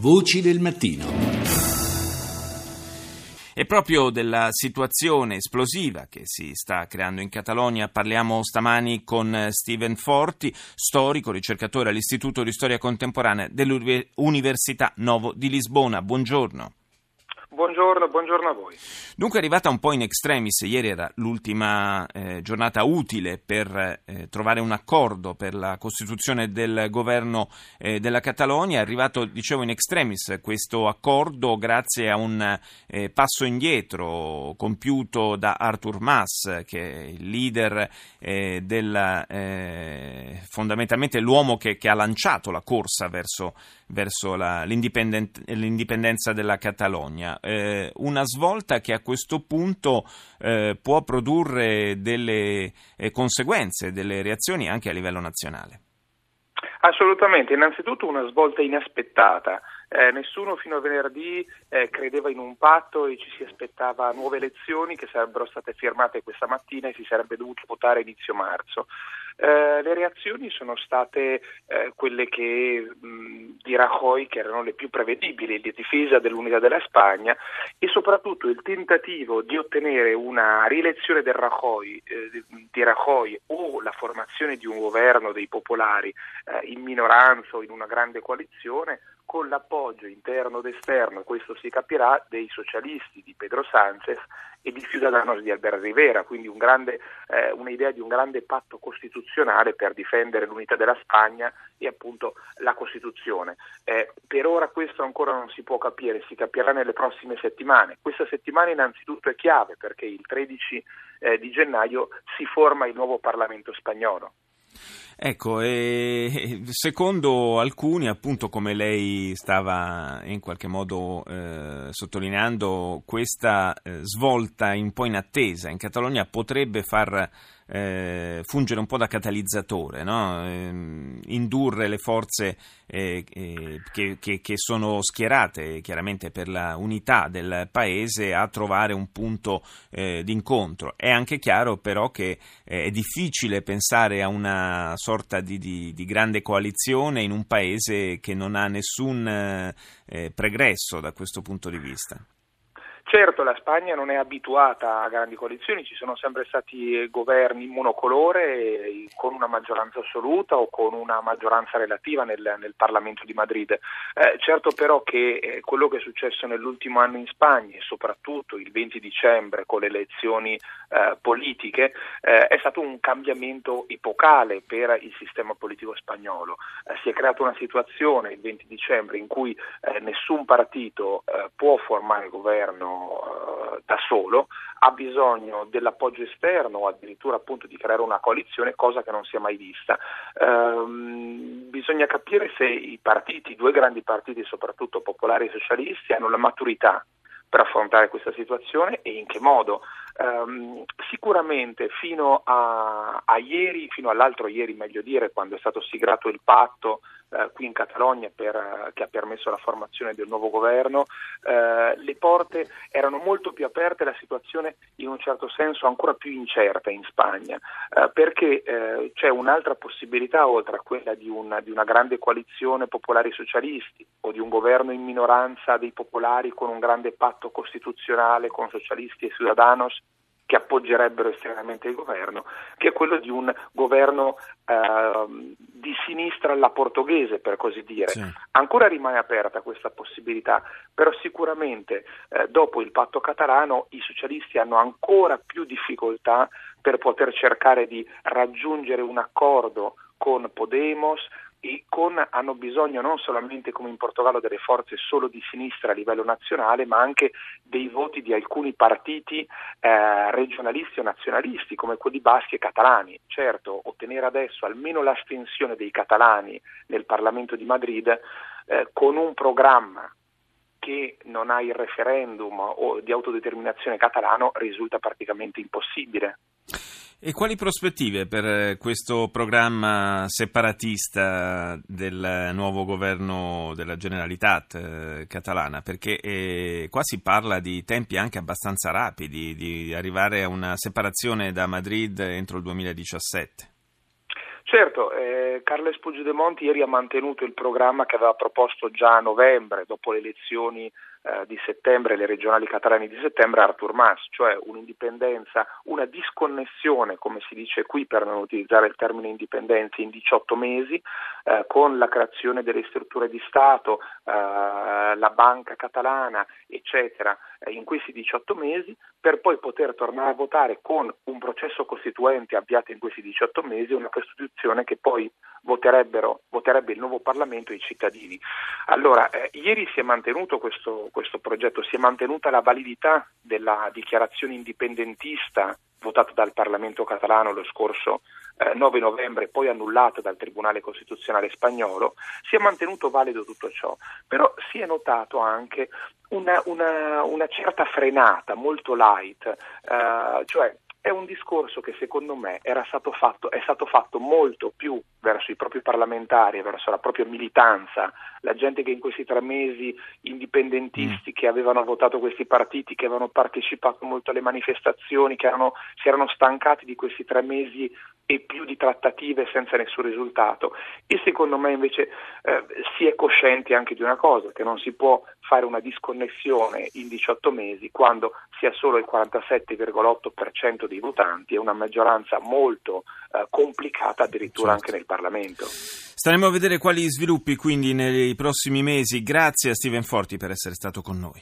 Voci del mattino. E proprio della situazione esplosiva che si sta creando in Catalogna parliamo stamani con Steven Forti, storico, ricercatore all'Istituto di Storia Contemporanea dell'Università Novo di Lisbona. Buongiorno. Buongiorno, buongiorno, a voi. Dunque è arrivata un po' in extremis, ieri era l'ultima eh, giornata utile per eh, trovare un accordo per la costituzione del governo eh, della Catalogna, è arrivato, dicevo, in extremis questo accordo grazie a un eh, passo indietro compiuto da Artur Mas, che è il leader eh, della, eh, fondamentalmente l'uomo che, che, ha lanciato la corsa verso, verso la, l'indipendenza della Catalogna eh, una svolta che a questo punto eh, può produrre delle eh, conseguenze, delle reazioni anche a livello nazionale. Assolutamente, innanzitutto una svolta inaspettata. Eh, nessuno fino a venerdì eh, credeva in un patto e ci si aspettava nuove elezioni che sarebbero state firmate questa mattina e si sarebbe dovuto votare inizio marzo. Eh, le reazioni sono state eh, quelle che mh, di Rajoy, che erano le più prevedibili, di difesa dell'unità della Spagna e soprattutto il tentativo di ottenere una rielezione del Rajoy, eh, di Rajoy o la formazione di un governo dei popolari eh, in minoranza o in una grande coalizione con l'appoggio interno ed esterno, questo si capirà, dei socialisti di Pedro Sánchez e di Ciudadanos di Albert Rivera, quindi un grande, eh, un'idea di un grande patto costituzionale per difendere l'unità della Spagna e appunto la Costituzione. Eh, per ora questo ancora non si può capire, si capirà nelle prossime settimane. Questa settimana innanzitutto è chiave perché il 13 eh, di gennaio si forma il nuovo Parlamento spagnolo. Ecco, secondo alcuni, appunto come lei stava in qualche modo eh, sottolineando, questa eh, svolta un po' inattesa in Catalogna potrebbe far eh, fungere un po' da catalizzatore, no? eh, indurre le forze eh, eh, che, che, che, sono schierate chiaramente per la unità del paese a trovare un punto eh, d'incontro. È anche chiaro però che è difficile pensare a una sorta di, di, di, grande coalizione in un paese che non ha nessun pregresso da questo punto di vista. Certo, la Spagna non è abituata a grandi coalizioni, ci sono sempre stati governi monocolore con una maggioranza assoluta o con una maggioranza relativa nel, nel Parlamento di Madrid. Eh, certo però che eh, quello che è successo nell'ultimo anno in Spagna e soprattutto il 20 dicembre con le elezioni eh, politiche eh, è stato un cambiamento epocale per il sistema politico spagnolo. Eh, si è creata una situazione il 20 dicembre in cui eh, nessun partito può formare governo eh, da solo, ha bisogno dell'appoggio esterno o addirittura appunto di creare una coalizione, cosa che non si è mai vista. Um, bisogna capire se i partiti, i due grandi partiti, soprattutto popolari e socialisti, hanno la maturità per affrontare questa situazione e in che modo. Um, sicuramente fino a, a, ieri, fino all'altro ieri meglio dire, quando è stato siglato il patto uh, qui in Catalogna per, uh, che ha permesso la formazione del nuovo governo, uh, le porte erano molto più aperte, la situazione in un certo senso ancora più incerta in Spagna, perché c'è un'altra possibilità oltre a quella di una, di una grande coalizione popolari socialisti o di un governo in minoranza dei popolari con un grande patto costituzionale con socialisti e ciudadanos che appoggerebbero estremamente il governo, che è quello di un governo eh, sinistra alla portoghese, per così dire. Sì. Ancora rimane aperta questa possibilità, però sicuramente eh, dopo il patto catalano i socialisti hanno ancora più difficoltà per poter cercare di raggiungere un accordo con Podemos, e con, hanno bisogno non solamente come in Portogallo delle forze solo di sinistra a livello nazionale, ma anche dei voti di alcuni partiti eh, regionalisti o nazionalisti come quelli baschi e catalani. Certo, ottenere adesso almeno l'astensione dei catalani nel Parlamento di Madrid eh, con un programma che non ha il referendum di autodeterminazione catalano risulta praticamente impossibile. E quali prospettive per eh, questo programma separatista del nuovo governo della Generalitat eh, catalana? Perché eh, qua si parla di tempi anche abbastanza rapidi, di arrivare a una separazione da Madrid entro il 2017. Certo, eh, Carles Puigdemont ieri ha mantenuto il programma che aveva proposto già a novembre, dopo le elezioni eh, di settembre, le regionali catalane di settembre, Artur Mas, cioè un'indipendenza, una disconnessione, come si dice qui per non utilizzare il termine indipendenza, in 18 mesi, eh, con la creazione delle strutture di Stato, eh, la banca catalana, eccetera, in questi 18 mesi, per poi poter tornare a votare con un processo costituente avviato in questi 18 mesi, una Costituzione che poi voterebbe il nuovo Parlamento e i cittadini. Allora, eh, ieri si è mantenuto questo, questo progetto, si è mantenuta la validità della dichiarazione indipendentista votata dal Parlamento catalano lo scorso eh, 9 novembre, poi annullata dal Tribunale Costituzionale spagnolo, si è mantenuto valido tutto ciò, però si è notato anche una, una, una certa frenata molto light, eh, cioè è un discorso che secondo me stato fatto, è stato fatto molto più verso i propri parlamentari, verso la propria militanza, la gente che in questi tre mesi, indipendentisti mm. che avevano votato questi partiti, che avevano partecipato molto alle manifestazioni, che erano, si erano stancati di questi tre mesi e più di trattative senza nessun risultato. E secondo me invece eh, si è coscienti anche di una cosa, che non si può fare una disconnessione in 18 mesi quando si ha solo il 47,8% dei votanti e una maggioranza molto eh, complicata addirittura certo. anche nel Parlamento. Staremo a vedere quali sviluppi quindi nei prossimi mesi. Grazie a Steven Forti per essere stato con noi.